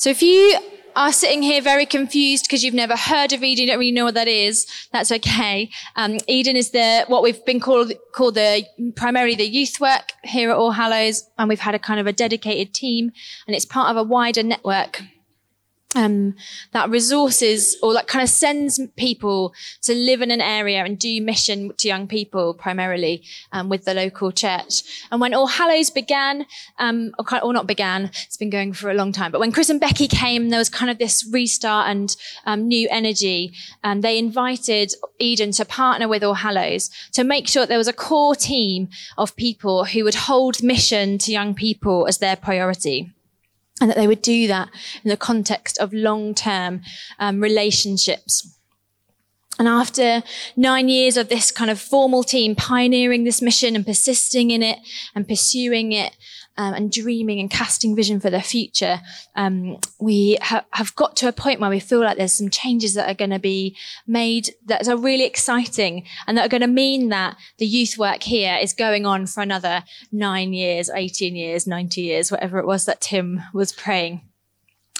So if you are sitting here very confused because you've never heard of Eden, you don't really know what that is, that's okay. Um, Eden is the what we've been called called the primarily the youth work here at All Hallows, and we've had a kind of a dedicated team, and it's part of a wider network um, that resources or that kind of sends people to live in an area and do mission to young people primarily um, with the local church. And when All Hallows began, um, or, or, not began, it's been going for a long time, but when Chris and Becky came, there was kind of this restart and um, new energy. And they invited Eden to partner with All Hallows to make sure there was a core team of people who would hold mission to young people as their priority and that they would do that in the context of long-term um, relationships. And after nine years of this kind of formal team pioneering this mission and persisting in it and pursuing it, um, and dreaming and casting vision for the future, um, we ha- have got to a point where we feel like there's some changes that are going to be made that are really exciting and that are going to mean that the youth work here is going on for another nine years, 18 years, 90 years, whatever it was that Tim was praying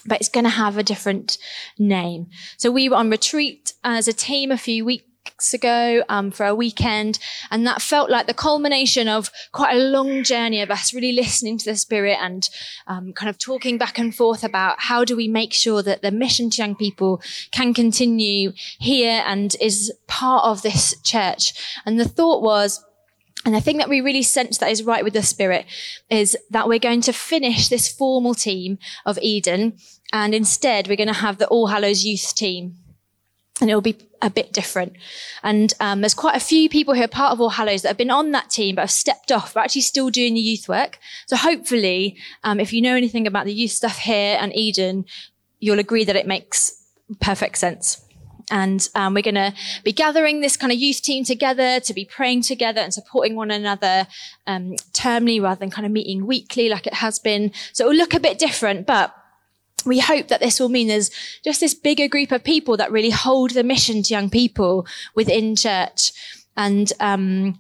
but it's going to have a different name. So we were on retreat as a team a few weeks weeks ago um, for a weekend. And that felt like the culmination of quite a long journey of us really listening to the Spirit and um, kind of talking back and forth about how do we make sure that the mission to young people can continue here and is part of this church. And the thought was, and the thing that we really sense that is right with the Spirit is that we're going to finish this formal team of Eden. And instead, we're going to have the All Hallows youth team and it'll be a bit different. And um, there's quite a few people who are part of All Hallows that have been on that team but have stepped off, but actually still doing the youth work. So hopefully, um, if you know anything about the youth stuff here and Eden, you'll agree that it makes perfect sense. And um, we're going to be gathering this kind of youth team together to be praying together and supporting one another um, termly rather than kind of meeting weekly like it has been. So it will look a bit different, but we hope that this will mean there's just this bigger group of people that really hold the mission to young people within church and um,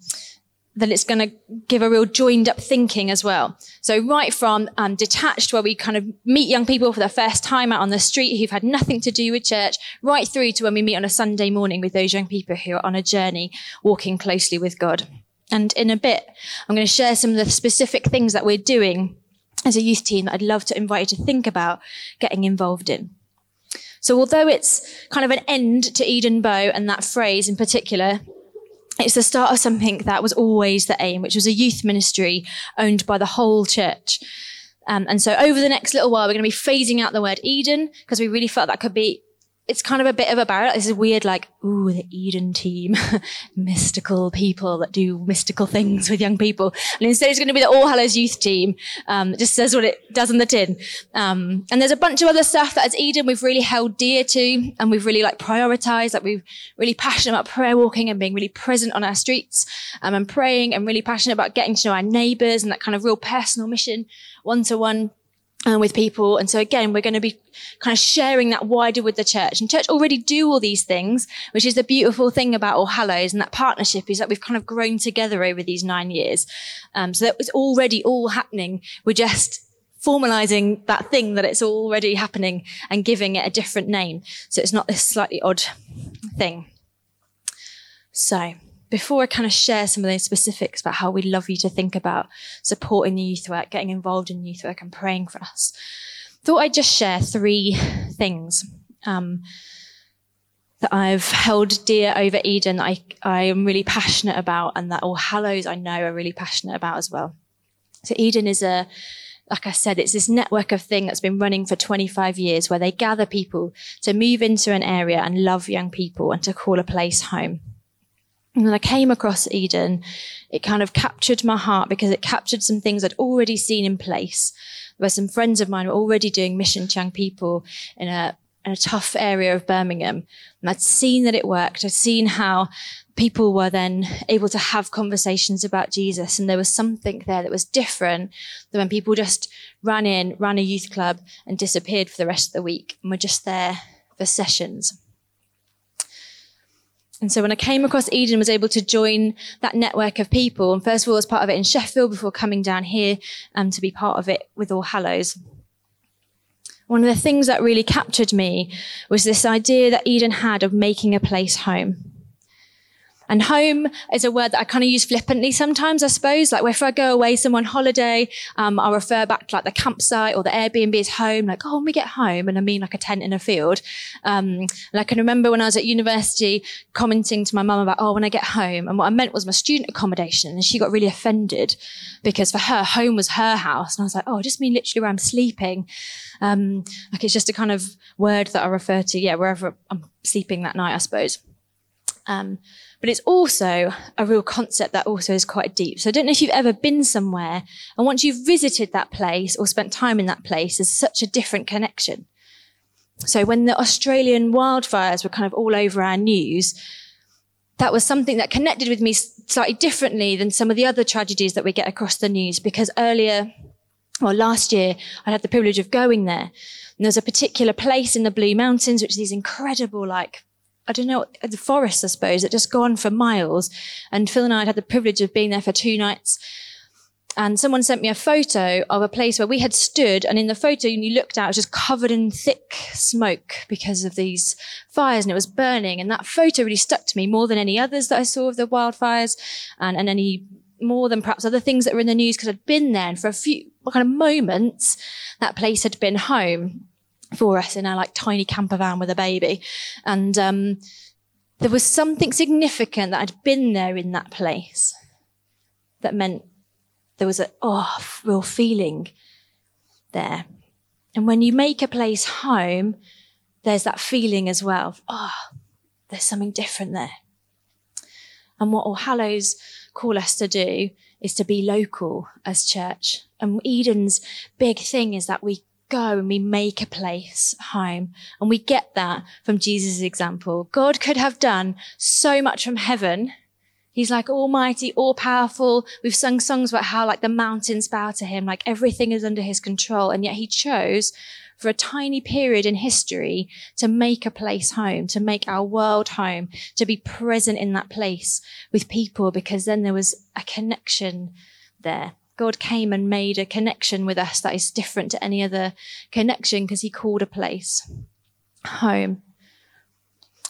that it's going to give a real joined up thinking as well. So right from um, detached, where we kind of meet young people for the first time out on the street who've had nothing to do with church, right through to when we meet on a Sunday morning with those young people who are on a journey walking closely with God. And in a bit, I'm going to share some of the specific things that we're doing as a youth team that I'd love to invite you to think about getting involved in. So although it's kind of an end to Eden Bow and that phrase in particular, it's the start of something that was always the aim, which was a youth ministry owned by the whole church. Um, and so over the next little while, we're going to be phasing out the word Eden because we really felt that could be it's kind of a bit of a barrier. This is weird, like, ooh, the Eden team, mystical people that do mystical things with young people. And instead it's going to be the All Hallows Youth team. Um, it just says what it does on the tin. Um, and there's a bunch of other stuff that as Eden we've really held dear to and we've really like prioritized, like we're really passionate about prayer walking and being really present on our streets um, and praying and really passionate about getting to know our neighbors and that kind of real personal mission one to one uh, with people. And so again, we're going to be kind of sharing that wider with the church. And church already do all these things, which is the beautiful thing about All Hallows and that partnership is that we've kind of grown together over these nine years. Um, so that was already all happening. We're just formalizing that thing that it's already happening and giving it a different name. So it's not this slightly odd thing. So before I kind of share some of those specifics about how we'd love you to think about supporting the youth work, getting involved in youth work and praying for us, thought I'd just share three things um, that I've held dear over Eden I, I am really passionate about and that All Hallows I know are really passionate about as well. So Eden is a, like I said, it's this network of thing that's been running for 25 years where they gather people to move into an area and love young people and to call a place home. And when I came across Eden, it kind of captured my heart because it captured some things I'd already seen in place. Where some friends of mine were already doing mission young people in a, in a tough area of Birmingham. And I'd seen that it worked. I'd seen how people were then able to have conversations about Jesus. And there was something there that was different than when people just ran in, ran a youth club and disappeared for the rest of the week and were just there for sessions. And so when I came across Eden, was able to join that network of people. And first of all, as part of it in Sheffield before coming down here um, to be part of it with All Hallows. one of the things that really captured me was this idea that Eden had of making a place home. And home is a word that I kind of use flippantly sometimes, I suppose. Like if I go away somewhere on holiday, um, I'll refer back to like the campsite or the Airbnb as home. Like, oh, when we get home, and I mean like a tent in a field. Um, and I can remember when I was at university commenting to my mum about, oh, when I get home. And what I meant was my student accommodation. And she got really offended because for her, home was her house. And I was like, oh, I just mean literally where I'm sleeping. Um, like it's just a kind of word that I refer to, yeah, wherever I'm sleeping that night, I suppose. Um, but it's also a real concept that also is quite deep. So I don't know if you've ever been somewhere and once you've visited that place or spent time in that place, there's such a different connection. So when the Australian wildfires were kind of all over our news, that was something that connected with me slightly differently than some of the other tragedies that we get across the news because earlier well, last year I had the privilege of going there. And there's a particular place in the Blue Mountains, which is these incredible, like, I don't know, the forests, I suppose, that just go on for miles. And Phil and I had the privilege of being there for two nights. And someone sent me a photo of a place where we had stood. And in the photo, you looked out, it was just covered in thick smoke because of these fires and it was burning. And that photo really stuck to me more than any others that I saw of the wildfires and, and any more than perhaps other things that were in the news because I'd been there and for a few kind of moments that place had been home for us in our like tiny camper van with a baby. And um, there was something significant that had been there in that place that meant there was a oh real feeling there. And when you make a place home, there's that feeling as well. Of, oh, there's something different there. And what All Hallows call us to do is to be local as church. And Eden's big thing is that we go and we make a place home. And we get that from Jesus' example. God could have done so much from heaven. He's like almighty, all powerful. We've sung songs about how like the mountains bow to him, like everything is under his control. And yet he chose for a tiny period in history to make a place home, to make our world home, to be present in that place with people because then there was a connection there. God came and made a connection with us that is different to any other connection because he called a place home.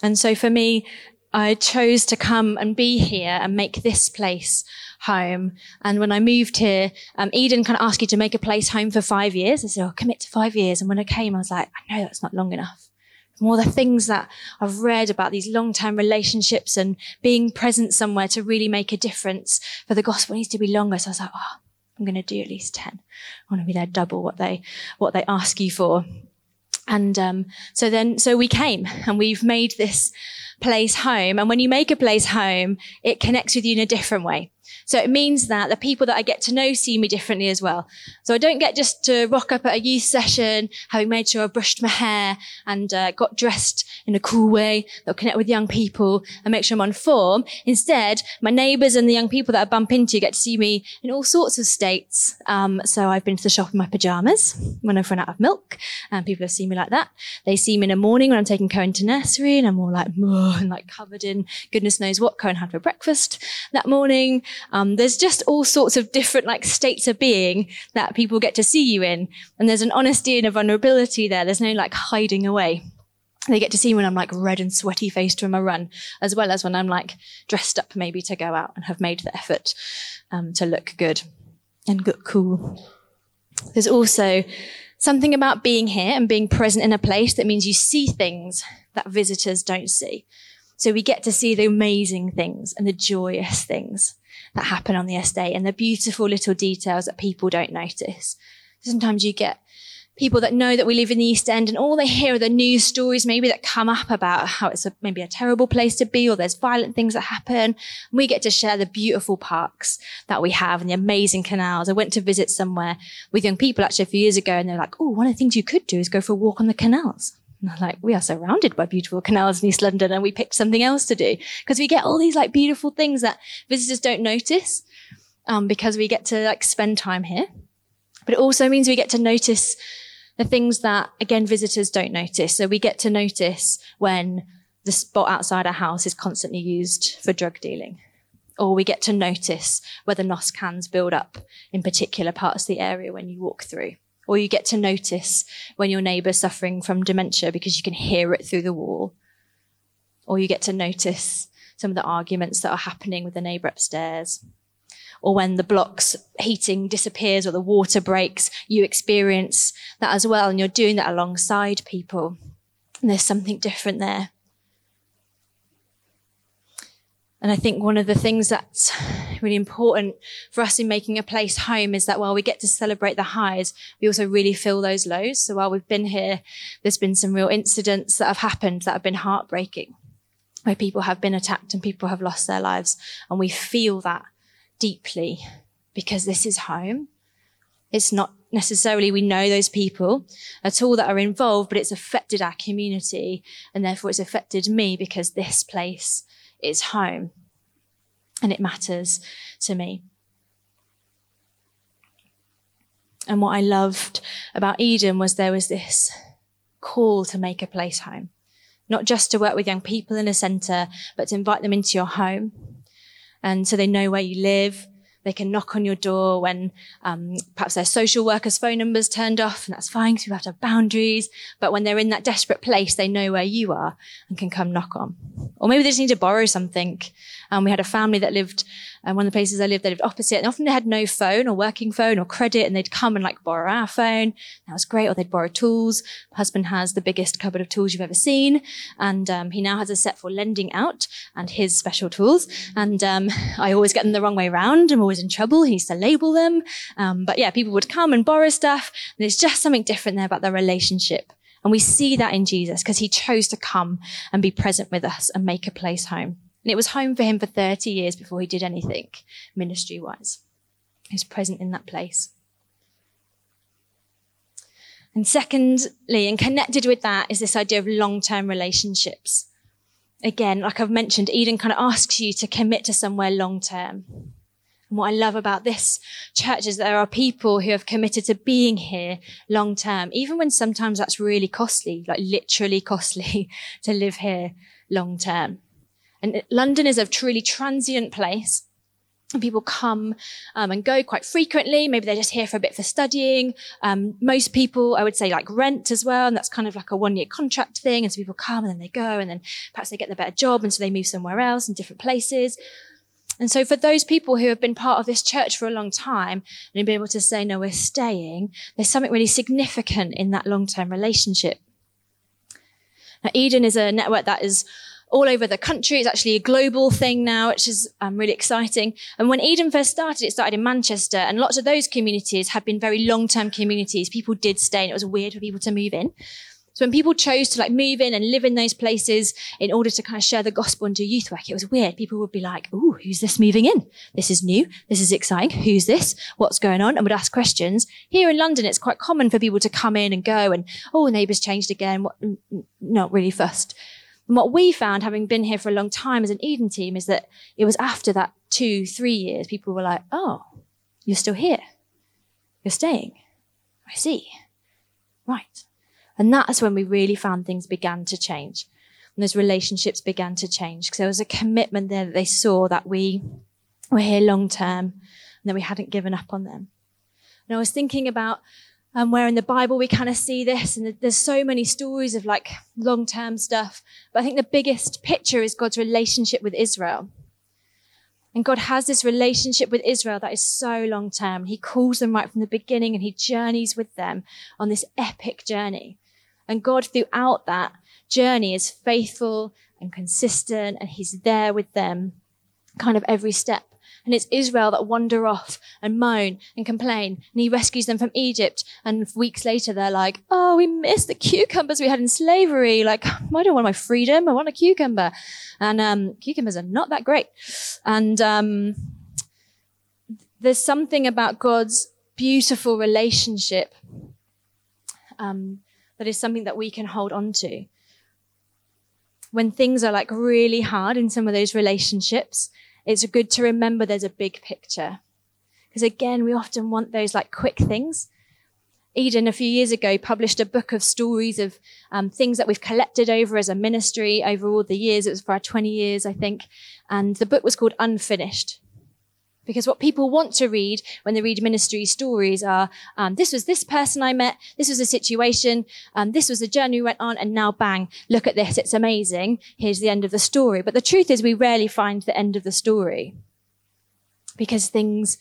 And so for me, I chose to come and be here and make this place home. And when I moved here, um, Eden kind of asked you to make a place home for five years. I said, I'll commit to five years. And when I came, I was like, I know that's not long enough. From all the things that I've read about these long-term relationships and being present somewhere to really make a difference for the gospel needs to be longer. So I was like, oh, I'm going to do at least 10. I want to be there double what they, what they ask you for. And um, so then, so we came and we've made this place home. And when you make a place home, it connects with you in a different way. So it means that the people that I get to know see me differently as well. So I don't get just to rock up at a youth session, having made sure I've brushed my hair and uh, got dressed in a cool way that'll connect with young people and make sure I'm on form. Instead, my neighbours and the young people that I bump into get to see me in all sorts of states. Um, so I've been to the shop in my pajamas when I've run out of milk, and people have seen me like that. They see me in the morning when I'm taking Cohen to nursery, and I'm all like, and like covered in goodness knows what Cohen had for breakfast that morning. Um, there's just all sorts of different like states of being that people get to see you in. And there's an honesty and a vulnerability there. There's no like hiding away. They get to see when I'm like red and sweaty faced from a run, as well as when I'm like dressed up maybe to go out and have made the effort um, to look good and look cool. There's also something about being here and being present in a place that means you see things that visitors don't see. So we get to see the amazing things and the joyous things that happen on the estate and the beautiful little details that people don't notice. Sometimes you get people that know that we live in the East End and all they hear are the news stories maybe that come up about how it's a, maybe a terrible place to be or there's violent things that happen. And we get to share the beautiful parks that we have and the amazing canals. I went to visit somewhere with young people actually a few years ago and they're like, oh, one of the things you could do is go for a walk on the canals. Like, we are surrounded by beautiful canals in East London and we picked something else to do because we get all these like beautiful things that visitors don't notice, um, because we get to like spend time here. But it also means we get to notice the things that again, visitors don't notice. So we get to notice when the spot outside our house is constantly used for drug dealing. Or we get to notice whether NOS cans build up in particular parts of the area when you walk through or you get to notice when your neighbour's suffering from dementia because you can hear it through the wall, or you get to notice some of the arguments that are happening with the neighbour upstairs. Or when the block's heating disappears or the water breaks, you experience that as well. And you're doing that alongside people. And there's something different there. And I think one of the things that's really important for us in making a place home is that while we get to celebrate the highs, we also really feel those lows. So while we've been here, there's been some real incidents that have happened that have been heartbreaking, where people have been attacked and people have lost their lives. And we feel that deeply because this is home. It's not necessarily we know those people at all that are involved, but it's affected our community and therefore it's affected me because this place is home and it matters to me. And what I loved about Eden was there was this call to make a place home, not just to work with young people in a centre, but to invite them into your home. And so they know where you live, they can knock on your door when um, perhaps their social workers' phone number's turned off, and that's fine because we have to have boundaries. But when they're in that desperate place, they know where you are and can come knock on. Or maybe they just need to borrow something. And we had a family that lived and one of the places I lived, they lived opposite. And often they had no phone or working phone or credit, and they'd come and like borrow our phone. That was great. Or they'd borrow tools. My husband has the biggest cupboard of tools you've ever seen, and um, he now has a set for lending out and his special tools. And um, I always get them the wrong way around. I'm always in trouble. He used to label them. Um, but yeah, people would come and borrow stuff. And there's just something different there about the relationship. And we see that in Jesus because he chose to come and be present with us and make a place home. And it was home for him for 30 years before he did anything ministry wise. He was present in that place. And secondly, and connected with that is this idea of long term relationships. Again, like I've mentioned, Eden kind of asks you to commit to somewhere long term. And what I love about this church is there are people who have committed to being here long term, even when sometimes that's really costly, like literally costly to live here long term. And London is a truly transient place. And people come um, and go quite frequently. Maybe they're just here for a bit for studying. Um, most people, I would say, like rent as well, and that's kind of like a one-year contract thing. And so people come and then they go, and then perhaps they get the better job, and so they move somewhere else in different places. And so for those people who have been part of this church for a long time and been able to say, no, we're staying, there's something really significant in that long-term relationship. Now, Eden is a network that is all over the country. It's actually a global thing now, which is um, really exciting. And when Eden first started, it started in Manchester, and lots of those communities have been very long-term communities. People did stay, and it was weird for people to move in. So when people chose to like move in and live in those places in order to kind of share the gospel and do youth work, it was weird. People would be like, "Ooh, who's this moving in? This is new. This is exciting. Who's this? What's going on?" And would ask questions. Here in London, it's quite common for people to come in and go, and oh, neighbours changed again. What? Not really fussed. And what we found, having been here for a long time as an Eden team, is that it was after that two, three years, people were like, oh, you're still here. You're staying. I see. Right. And that's when we really found things began to change. And those relationships began to change because there was a commitment there that they saw that we were here long term and that we hadn't given up on them. And I was thinking about um, where in the Bible we kind of see this, and there's so many stories of like long term stuff. But I think the biggest picture is God's relationship with Israel. And God has this relationship with Israel that is so long term. He calls them right from the beginning and he journeys with them on this epic journey. And God, throughout that journey, is faithful and consistent and he's there with them kind of every step. And it's Israel that wander off and moan and complain. And he rescues them from Egypt. And weeks later, they're like, Oh, we missed the cucumbers we had in slavery. Like, I don't want my freedom. I want a cucumber. And, um, cucumbers are not that great. And, um, there's something about God's beautiful relationship, um, that is something that we can hold on to. When things are like really hard in some of those relationships, it's good to remember there's a big picture. Because again, we often want those like quick things. Eden, a few years ago, published a book of stories of um, things that we've collected over as a ministry over all the years. It was for our 20 years, I think. And the book was called Unfinished. Because what people want to read when they read ministry stories are, um, this was this person I met, this was a situation, um, this was the journey we went on, and now bang, look at this, it's amazing. Here's the end of the story. But the truth is we rarely find the end of the story because things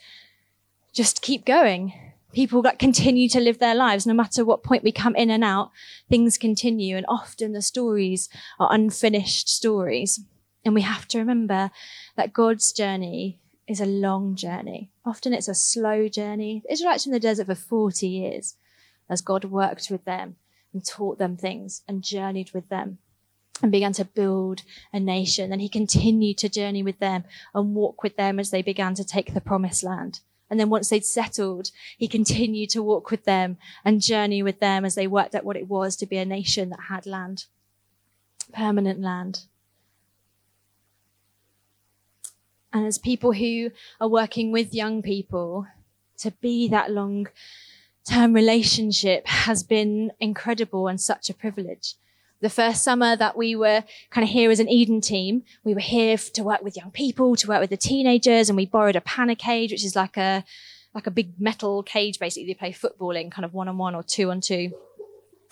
just keep going. People that continue to live their lives, no matter what point we come in and out, things continue. And often the stories are unfinished stories. And we have to remember that God's journey is a long journey. Often it's a slow journey. The Israelites in the desert for 40 years as God worked with them and taught them things and journeyed with them and began to build a nation. And he continued to journey with them and walk with them as they began to take the promised land. And then once they'd settled, he continued to walk with them and journey with them as they worked out what it was to be a nation that had land, permanent land. And as people who are working with young people, to be that long term relationship has been incredible and such a privilege. The first summer that we were kind of here as an Eden team, we were here to work with young people, to work with the teenagers, and we borrowed a panna cage, which is like a like a big metal cage basically they play football in kind of one on one or two on two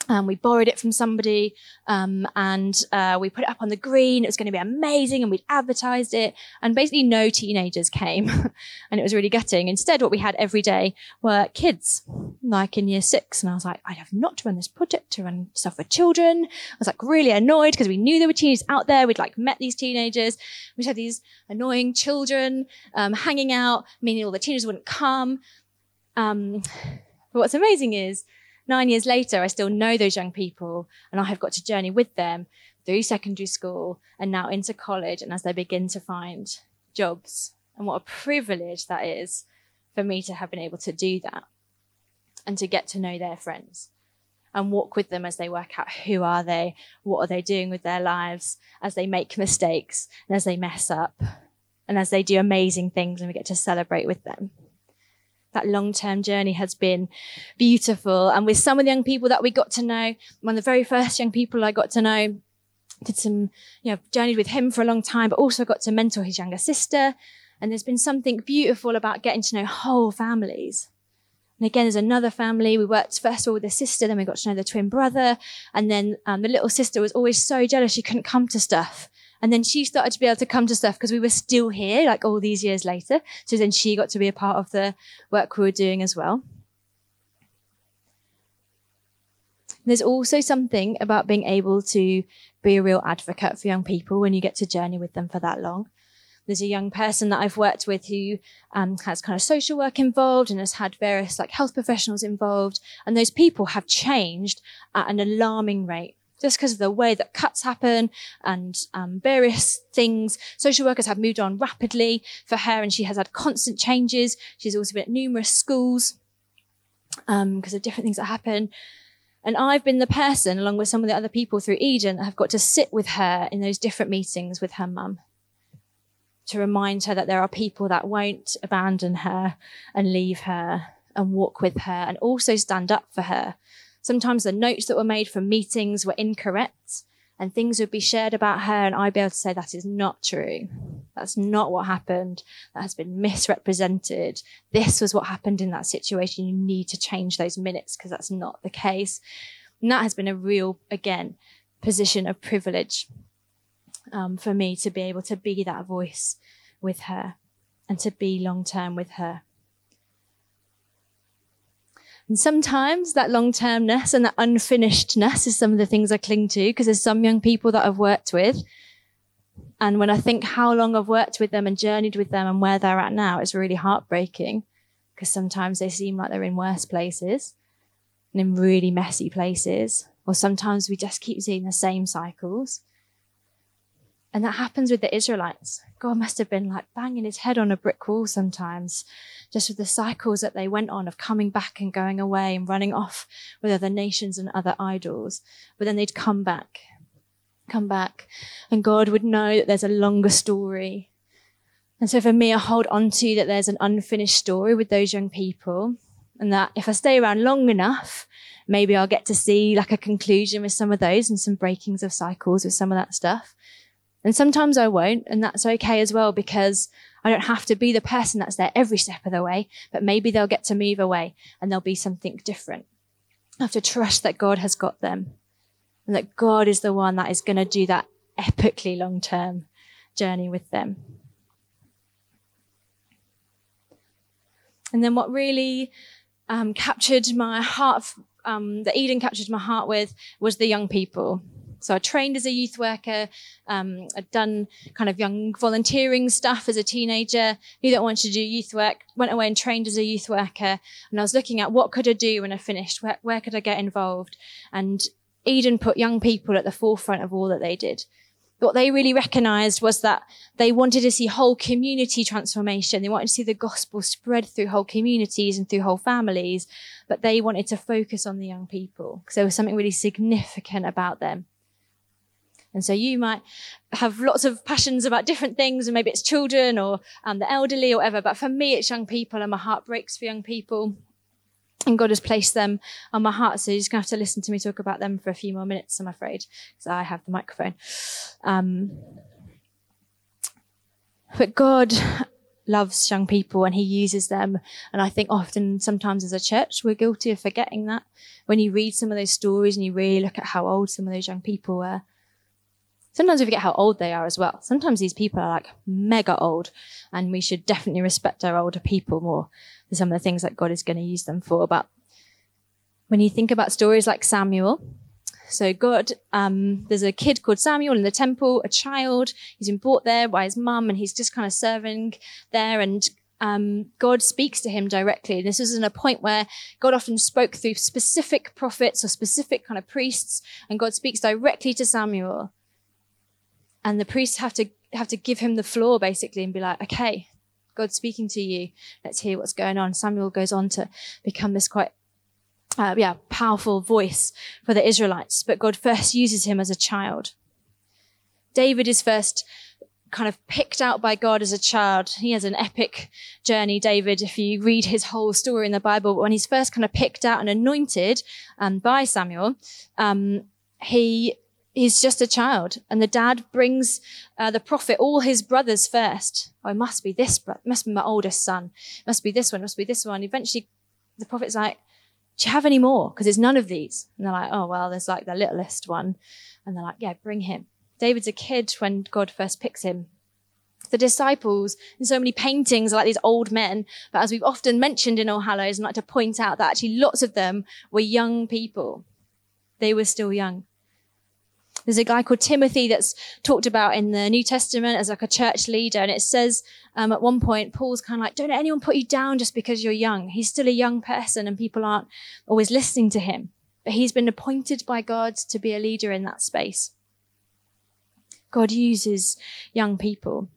um, we borrowed it from somebody um, and uh, we put it up on the green. It was going to be amazing and we'd advertised it. And basically, no teenagers came and it was really gutting. Instead, what we had every day were kids, like in year six. And I was like, I have not run this project to run stuff for children. I was like really annoyed because we knew there were teenagers out there. We'd like met these teenagers. We had these annoying children um, hanging out, meaning all the teenagers wouldn't come. Um, but what's amazing is, nine years later, I still know those young people and I have got to journey with them through secondary school and now into college and as they begin to find jobs. And what a privilege that is for me to have been able to do that and to get to know their friends and walk with them as they work out who are they, what are they doing with their lives, as they make mistakes and as they mess up and as they do amazing things and we get to celebrate with them that long term journey has been beautiful. And with some of the young people that we got to know, one of the very first young people I got to know, did some, you know, journeyed with him for a long time, but also got to mentor his younger sister. And there's been something beautiful about getting to know whole families. And again, there's another family. We worked first of all with the sister, then we got to know the twin brother. And then um, the little sister was always so jealous she couldn't come to stuff. And then she started to be able to come to stuff because we were still here, like all these years later. So then she got to be a part of the work we were doing as well. There's also something about being able to be a real advocate for young people when you get to journey with them for that long. There's a young person that I've worked with who um, has kind of social work involved and has had various like health professionals involved. And those people have changed at an alarming rate just because of the way that cuts happen and um, various things. Social workers have moved on rapidly for her, and she has had constant changes. She's also been at numerous schools because um, of different things that happen. And I've been the person, along with some of the other people through Eden, that have got to sit with her in those different meetings with her mum to remind her that there are people that won't abandon her and leave her and walk with her and also stand up for her Sometimes the notes that were made from meetings were incorrect and things would be shared about her and I'd be able to say that is not true. That's not what happened. That has been misrepresented. This was what happened in that situation. You need to change those minutes because that's not the case. And that has been a real, again, position of privilege um, for me to be able to be that voice with her and to be long term with her. And sometimes that long termness and that unfinishedness is some of the things I cling to because there's some young people that I've worked with. And when I think how long I've worked with them and journeyed with them and where they're at now, it's really heartbreaking because sometimes they seem like they're in worse places and in really messy places. Or sometimes we just keep seeing the same cycles. And that happens with the Israelites. God must have been like banging his head on a brick wall sometimes, just with the cycles that they went on of coming back and going away and running off with other nations and other idols. But then they'd come back, come back, and God would know that there's a longer story. And so for me, I hold on to that there's an unfinished story with those young people. And that if I stay around long enough, maybe I'll get to see like a conclusion with some of those and some breakings of cycles with some of that stuff. And sometimes I won't, and that's okay as well because I don't have to be the person that's there every step of the way, but maybe they'll get to move away and there'll be something different. I have to trust that God has got them and that God is the one that is going to do that epically long term journey with them. And then what really um, captured my heart, um, that Eden captured my heart with, was the young people. So I trained as a youth worker. Um, I'd done kind of young volunteering stuff as a teenager. Knew that I wanted to do youth work. Went away and trained as a youth worker. And I was looking at what could I do when I finished? Where, where could I get involved? And Eden put young people at the forefront of all that they did what they really recognized was that they wanted to see whole community transformation. They wanted to see the gospel spread through whole communities and through whole families, but they wanted to focus on the young people because there was something really significant about them. And so you might have lots of passions about different things, and maybe it's children or um, the elderly or whatever. But for me, it's young people, and my heart breaks for young people. And God has placed them on my heart. So you're just going to have to listen to me talk about them for a few more minutes, I'm afraid, because I have the microphone. Um, but God loves young people and he uses them. And I think often, sometimes as a church, we're guilty of forgetting that. When you read some of those stories and you really look at how old some of those young people were, sometimes we forget how old they are as well. Sometimes these people are like mega old, and we should definitely respect our older people more for some of the things that God is going to use them for. But when you think about stories like Samuel, so God, um, there's a kid called Samuel in the temple, a child. He's been brought there by his mum, and he's just kind of serving there. And um, God speaks to him directly. This is in a point where God often spoke through specific prophets or specific kind of priests, and God speaks directly to Samuel and the priests have to have to give him the floor basically and be like, okay, God's speaking to you. Let's hear what's going on. Samuel goes on to become this quite uh, yeah, powerful voice for the Israelites, but God first uses him as a child. David is first kind of picked out by God as a child. He has an epic journey, David, if you read his whole story in the Bible. But when he's first kind of picked out and anointed um, by Samuel, um, he he's just a child. And the dad brings uh, the prophet, all his brothers first. Oh, it must be this, bro- must be my oldest son. Must be this one, must be this one. Eventually, the prophet's like, do you have any more? Because it's none of these. And they're like, oh, well, there's like the littlest one. And they're like, yeah, bring him. David's a kid when God first picks him. The disciples in so many paintings are like these old men, but as we've often mentioned in All Hallows, and like to point out that actually lots of them were young people. They were still young. There's a guy called Timothy that's talked about in the New Testament as like a church leader. And it says um, at one point, Paul's kind of like, don't let anyone put you down just because you're young. He's still a young person and people aren't always listening to him. But he's been appointed by God to be a leader in that space. God uses young people.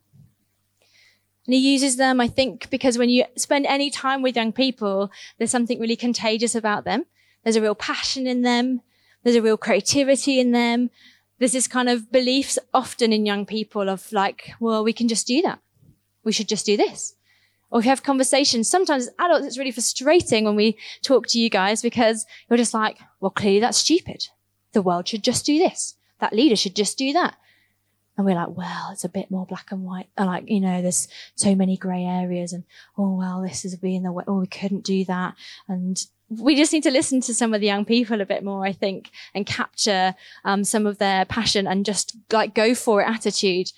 And he uses them, I think, because when you spend any time with young people, there's something really contagious about them. There's a real passion in them. There's a real creativity in them there's this kind of beliefs often in young people of like, well, we can just do that. We should just do this. Or if you have conversations, sometimes as adults, it's really frustrating when we talk to you guys because you're just like, well, clearly that's stupid. The world should just do this. That leader should just do that. And we're like, well, it's a bit more black and white. And like, you know, there's so many grey areas and, oh, well, this is being the way, oh, we couldn't do that. And we just need to listen to some of the young people a bit more, I think, and capture um, some of their passion and just like go for it attitude.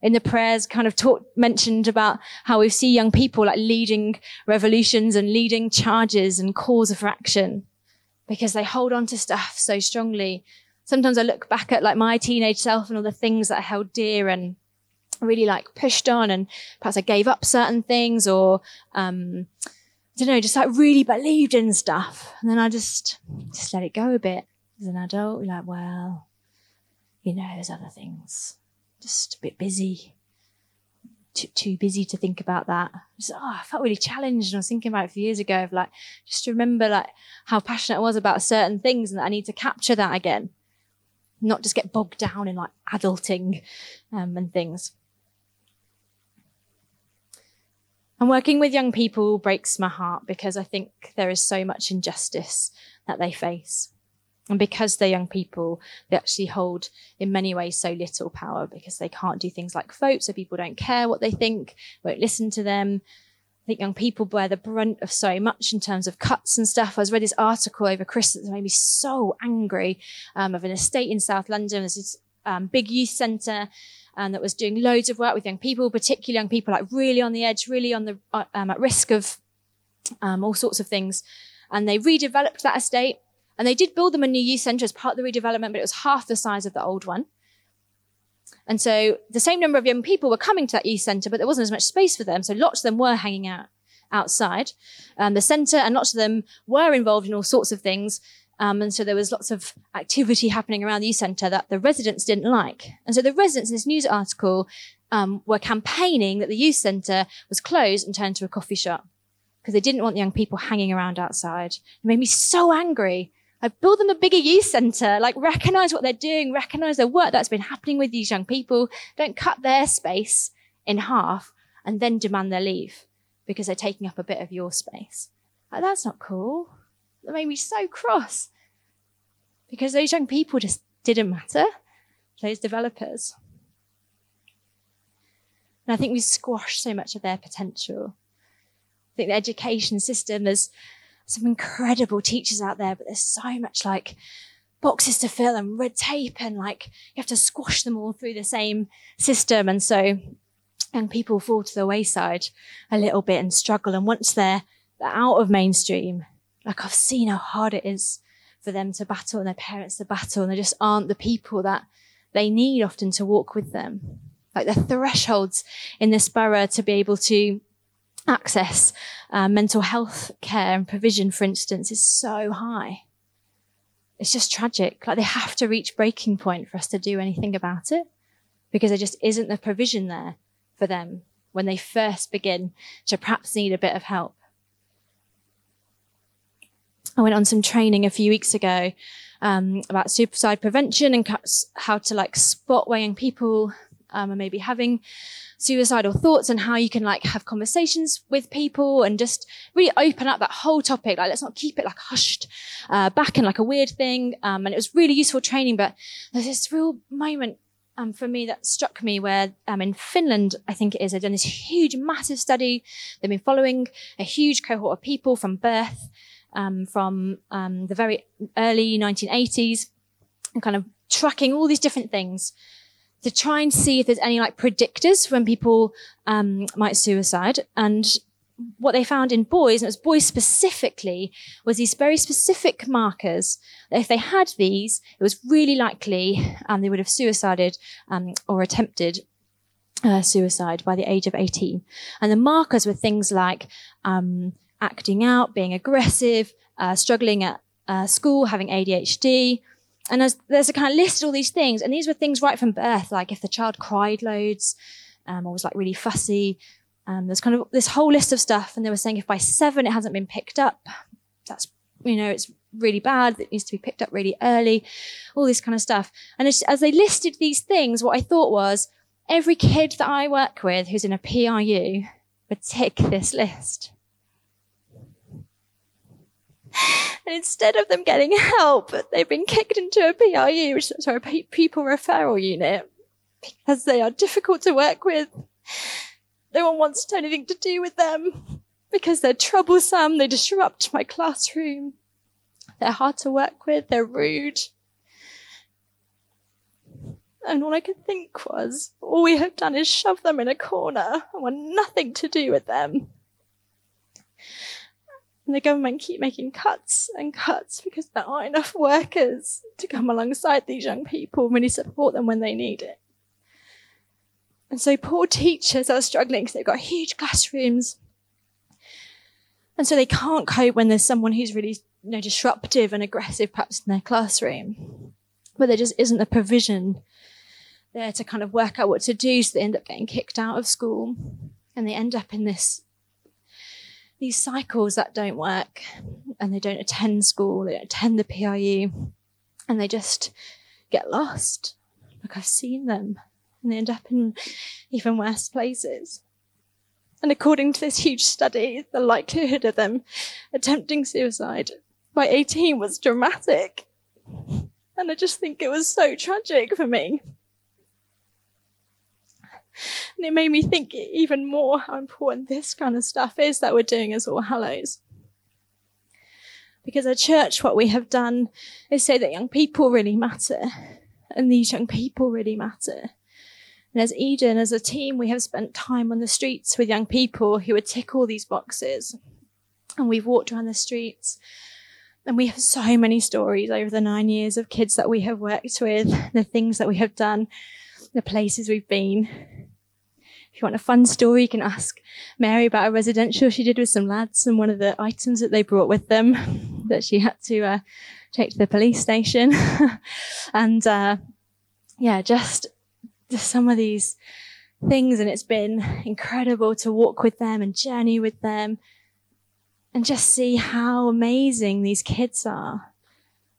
In the prayers, kind of taught, mentioned about how we see young people like leading revolutions and leading charges and calls for action because they hold on to stuff so strongly. Sometimes I look back at like my teenage self and all the things that I held dear and really like pushed on and perhaps I gave up certain things or, um, I don't know, just like really believed in stuff. And then I just, just let it go a bit. As an adult, you're like, well, you know, there's other things. Just a bit busy. Too, too busy to think about that. Just, oh, I felt really challenged. And I was thinking about it a few years ago of like, just to remember like how passionate I was about certain things and that I need to capture that again. Not just get bogged down in like adulting um, and things. And working with young people breaks my heart because I think there is so much injustice that they face. And because they're young people, they actually hold, in many ways, so little power because they can't do things like vote, so people don't care what they think, won't listen to them. I think young people bear the brunt of so much in terms of cuts and stuff. I was read this article over Christmas that made me so angry um, of an estate in South London. There's this um, big youth centre um, that was doing loads of work with young people, particularly young people like really on the edge, really on the uh, um, at risk of um, all sorts of things. And they redeveloped that estate and they did build them a new youth centre as part of the redevelopment, but it was half the size of the old one. And so the same number of young people were coming to that youth centre, but there wasn't as much space for them. So lots of them were hanging out outside um, the centre, and lots of them were involved in all sorts of things. Um, and so there was lots of activity happening around the youth centre that the residents didn't like. And so the residents in this news article um, were campaigning that the youth centre was closed and turned to a coffee shop because they didn't want young people hanging around outside. It made me so angry like build them a bigger youth center, like recognize what they're doing, recognize the work that's been happening with these young people. Don't cut their space in half and then demand their leave because they're taking up a bit of your space. Like, that's not cool. That made me so cross because those young people just didn't matter. Those developers. And I think we squash so much of their potential. I think the education system, there's some incredible teachers out there, but there's so much like boxes to fill and red tape and like you have to squash them all through the same system. And so young people fall to the wayside a little bit and struggle. And once they're, they're out of mainstream, like I've seen how hard it is for them to battle and their parents to battle, and they just aren't the people that they need often to walk with them. Like the thresholds in this borough to be able to access uh, mental health care and provision, for instance, is so high. It's just tragic. Like they have to reach breaking point for us to do anything about it because there just isn't the provision there for them when they first begin to perhaps need a bit of help. I went on some training a few weeks ago um, about suicide prevention and how to like spot where young people um, are maybe having suicidal thoughts and how you can like have conversations with people and just really open up that whole topic. Like, let's not keep it like hushed uh, back and like a weird thing. Um, and it was really useful training, but there's this real moment um, for me that struck me where um, in Finland, I think it is, they've done this huge, massive study. They've been following a huge cohort of people from birth, um, from um, the very early 1980s, and kind of tracking all these different things to try and see if there's any like predictors when people um, might suicide. And what they found in boys, and it was boys specifically, was these very specific markers that if they had these, it was really likely um, they would have suicided um, or attempted uh, suicide by the age of 18. And the markers were things like um, acting out, being aggressive, uh, struggling at uh, school, having ADHD, and there's, there's a kind of listed all these things, and these were things right from birth, like if the child cried loads, um, or was like really fussy. Um, there's kind of this whole list of stuff, and they were saying if by seven it hasn't been picked up, that's you know it's really bad. It needs to be picked up really early, all this kind of stuff. And as, as they listed these things, what I thought was every kid that I work with who's in a PRU would tick this list. And instead of them getting help, they've been kicked into a PRU, which is a pupil referral unit, because they are difficult to work with. No one wants anything to do with them because they're troublesome. They disrupt my classroom. They're hard to work with. They're rude. And all I could think was, all we have done is shove them in a corner and want nothing to do with them. And the government keep making cuts and cuts because there aren't enough workers to come alongside these young people and really support them when they need it. And so poor teachers are struggling because they've got huge classrooms. And so they can't cope when there's someone who's really you know, disruptive and aggressive perhaps in their classroom. But there just isn't the provision there to kind of work out what to do. So they end up getting kicked out of school and they end up in this these cycles that don't work and they don't attend school, they don't attend the PRU, and they just get lost. Like I've seen them, and they end up in even worse places. And according to this huge study, the likelihood of them attempting suicide by 18 was dramatic. And I just think it was so tragic for me. And it made me think even more how important this kind of stuff is that we're doing as All Hallows. Because at church, what we have done is say that young people really matter, and these young people really matter. And as Eden, as a team, we have spent time on the streets with young people who would tick all these boxes. And we've walked around the streets. And we have so many stories over the nine years of kids that we have worked with, the things that we have done, the places we've been. If you want a fun story, you can ask Mary about a residential she did with some lads and one of the items that they brought with them that she had to uh, take to the police station. and uh, yeah, just, just some of these things. And it's been incredible to walk with them and journey with them and just see how amazing these kids are.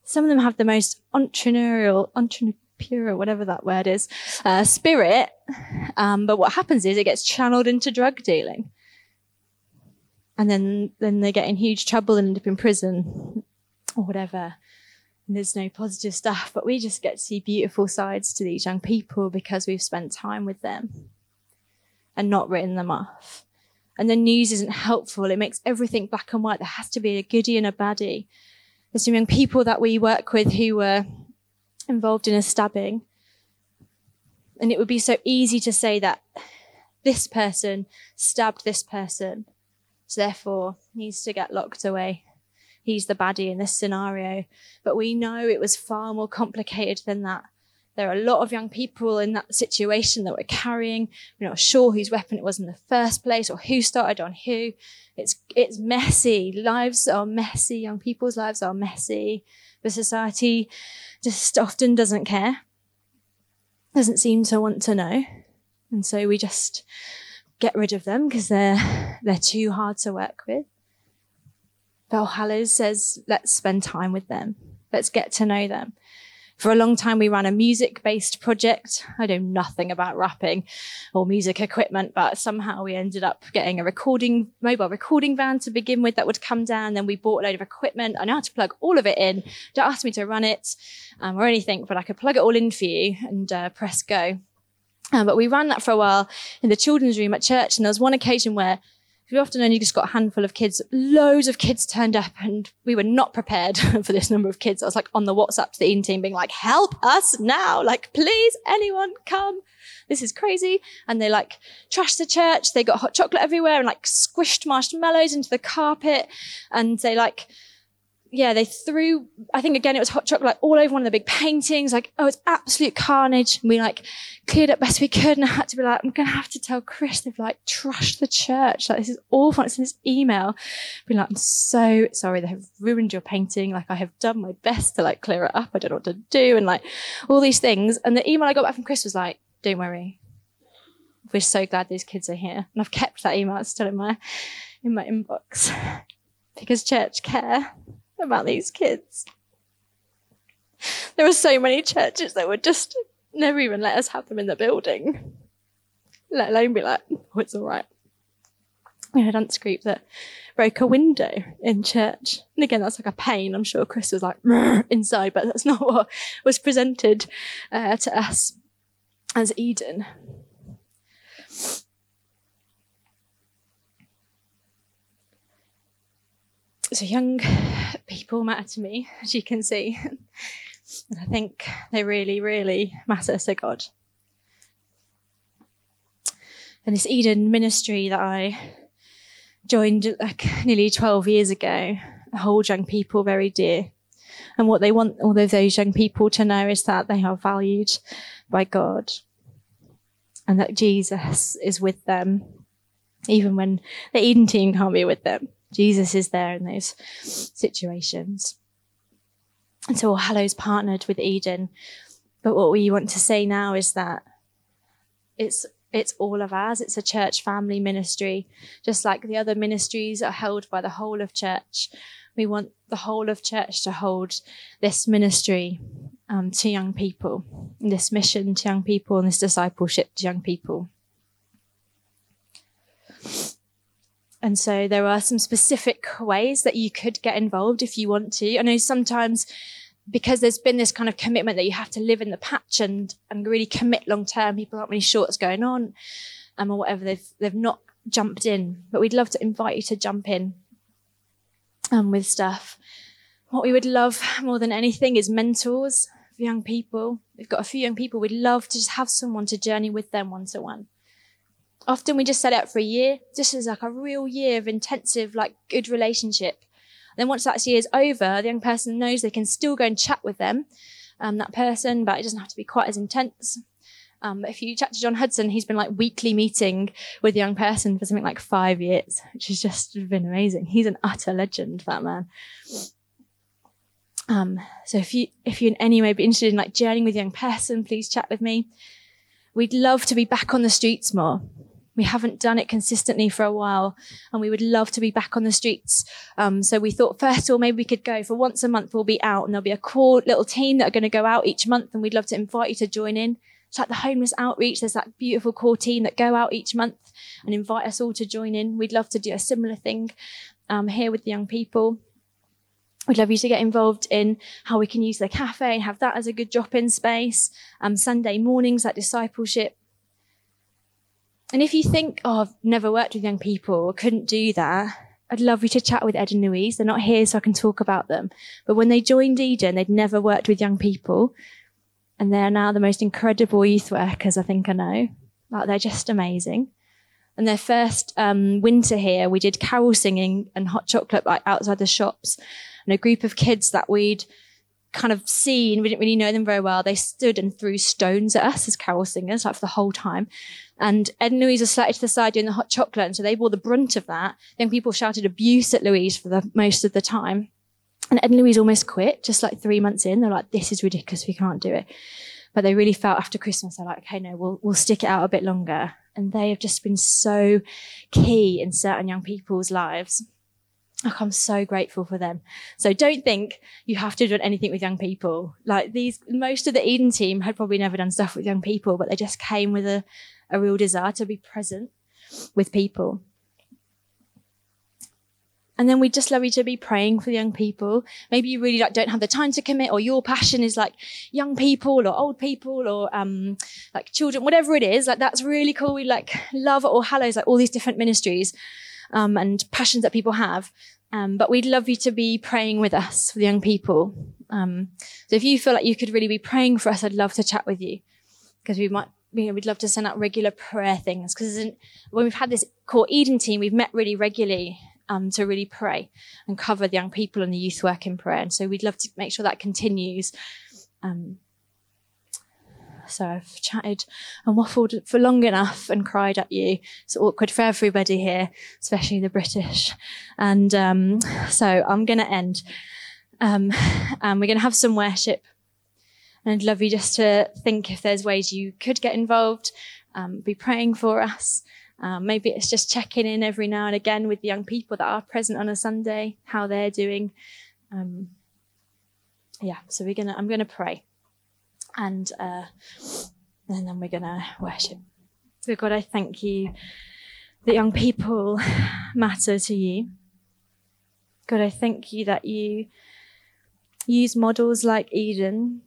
Some of them have the most entrepreneurial, entrepreneurial pure, or whatever that word is, uh, spirit. Um, but what happens is it gets channeled into drug dealing. And then, then they get in huge trouble and end up in prison or whatever. And there's no positive stuff, but we just get to see beautiful sides to these young people because we've spent time with them and not written them off. And the news isn't helpful. It makes everything black and white. There has to be a goodie and a baddie. There's some young people that we work with who were involved in a stabbing. And it would be so easy to say that this person stabbed this person, so therefore needs to get locked away. He's the baddie in this scenario. But we know it was far more complicated than that. There are a lot of young people in that situation that were carrying. We're not sure whose weapon it was in the first place or who started on who. It's, it's messy. Lives are messy. Young people's lives are messy. The society just often doesn't care, doesn't seem to want to know. And so we just get rid of them because they're, they're too hard to work with. Hallows says, let's spend time with them. Let's get to know them. For a long time, we ran a music based project. I know nothing about rapping or music equipment, but somehow we ended up getting a recording, mobile recording van to begin with that would come down. Then we bought a load of equipment. I know how to plug all of it in. Don't ask me to run it um, or anything, but I could plug it all in for you and uh, press go. Um, but we ran that for a while in the children's room at church. And there was one occasion where we often only just got a handful of kids. Loads of kids turned up and we were not prepared for this number of kids. I was like on the WhatsApp to the Eden team being like, help us now. Like, please, anyone come. This is crazy. And they like trashed the church. They got hot chocolate everywhere and like squished marshmallows into the carpet. And they like, yeah, they threw, I think again, it was hot chocolate like, all over one of the big paintings. Like, oh, it's absolute carnage. And we like cleared up best we could. And I had to be like, I'm going to have to tell Chris they've like trashed the church. Like, this is awful. It's in this email. Be like, I'm so sorry. They have ruined your painting. Like, I have done my best to like clear it up. I don't know what to do. And like all these things. And the email I got back from Chris was like, don't worry. We're so glad these kids are here. And I've kept that email. It's still in my, in my inbox because church care about these kids. There were so many churches that would just never even let us have them in the building, let alone be like, oh, it's all right. We had a dance group that broke a window in church. And again, that's like a pain. I'm sure Chris was like inside, but that's not what was presented uh, to us as Eden. So young people matter to me, as you can see. and I think they really, really matter to God. And this Eden ministry that I joined like nearly 12 years ago hold young people very dear. And what they want all of those young people to know is that they are valued by God and that Jesus is with them, even when the Eden team can't be with them. Jesus is there in those situations. And so All Hallows partnered with Eden. But what we want to say now is that it's it's all of ours. It's a church family ministry, just like the other ministries are held by the whole of church. We want the whole of church to hold this ministry um, to young people, this mission to young people, and this discipleship to young people. And so there are some specific ways that you could get involved if you want to. I know sometimes because there's been this kind of commitment that you have to live in the patch and, and really commit long term. People aren't really sure what's going on um, or whatever. They've, they've not jumped in, but we'd love to invite you to jump in um, with stuff. What we would love more than anything is mentors for young people. We've got a few young people. We'd love to just have someone to journey with them one to one. Often we just set out for a year, just as like a real year of intensive, like good relationship. Then once that year is over, the young person knows they can still go and chat with them, um, that person, but it doesn't have to be quite as intense. Um, if you chat to John Hudson, he's been like weekly meeting with a young person for something like five years, which has just been amazing. He's an utter legend, that man. Um, so if you if you in any way be interested in like journeying with a young person, please chat with me. We'd love to be back on the streets more. We haven't done it consistently for a while, and we would love to be back on the streets. Um, so we thought first of all maybe we could go for once a month. We'll be out, and there'll be a core little team that are going to go out each month, and we'd love to invite you to join in. It's like the homeless outreach. There's that beautiful core team that go out each month and invite us all to join in. We'd love to do a similar thing um, here with the young people. We'd love you to get involved in how we can use the cafe and have that as a good drop-in space. Um, Sunday mornings at discipleship. And if you think, oh, I've never worked with young people or couldn't do that, I'd love you to chat with Ed and Louise. They're not here so I can talk about them. But when they joined Eden, they'd never worked with young people and they're now the most incredible youth workers I think I know. Like they're just amazing. And their first um, winter here, we did carol singing and hot chocolate like outside the shops, and a group of kids that we'd kind of seen, we didn't really know them very well. They stood and threw stones at us as carol singers, like for the whole time. And Ed and Louise were slightly to the side doing the hot chocolate, and so they bore the brunt of that. Then people shouted abuse at Louise for the most of the time. And Ed and Louise almost quit just like three months in. They're like, this is ridiculous. We can't do it. But they really felt after Christmas, they're like, okay, no, we'll, we'll stick it out a bit longer. And they have just been so key in certain young people's lives. Like, I'm so grateful for them. So don't think you have to do anything with young people. Like these, most of the Eden team had probably never done stuff with young people, but they just came with a, a real desire to be present with people. And then we'd just love you to be praying for young people. Maybe you really like don't have the time to commit or your passion is like young people or old people or um like children, whatever it is. Like that's really cool. We like love All Hallows, like all these different ministries um and passions that people have. Um, but we'd love you to be praying with us for the young people. Um, so if you feel like you could really be praying for us, I'd love to chat with you because we might you know, we'd love to send out regular prayer things because when we've had this core Eden team, we've met really regularly um, to really pray and cover the young people and the youth work in prayer. And so we'd love to make sure that continues. Um, so I've chatted and waffled for long enough and cried at you. It's awkward for everybody here, especially the British. And um, so I'm going to end. Um, and we're going to have some worship. And I'd love you just to think if there's ways you could get involved, um, be praying for us. Um, maybe it's just checking in every now and again with the young people that are present on a Sunday, how they're doing. Um, yeah, so we're gonna. I'm gonna pray, and uh, and then we're gonna worship. So God, I thank you that young people matter to you. God, I thank you that you use models like Eden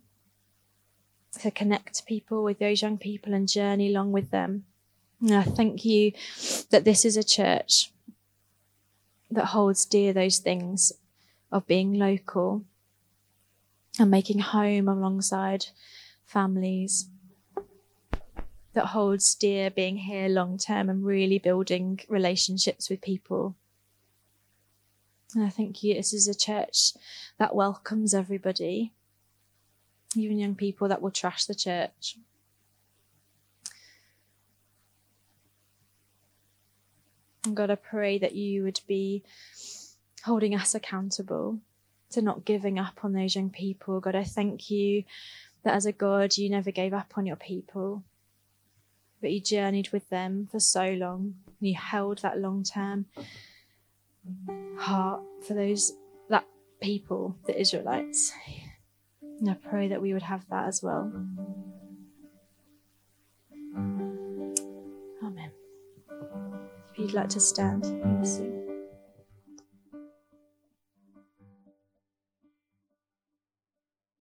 to connect people with those young people and journey along with them. And I thank you that this is a church that holds dear those things of being local and making home alongside families that holds dear being here long term and really building relationships with people. And I thank you this is a church that welcomes everybody, even young people that will trash the church. And God, I pray that you would be holding us accountable to not giving up on those young people. God, I thank you that as a God, you never gave up on your people, but you journeyed with them for so long. And you held that long term heart for those that people, the Israelites. And I pray that we would have that as well. Amen. If you'd like to stand,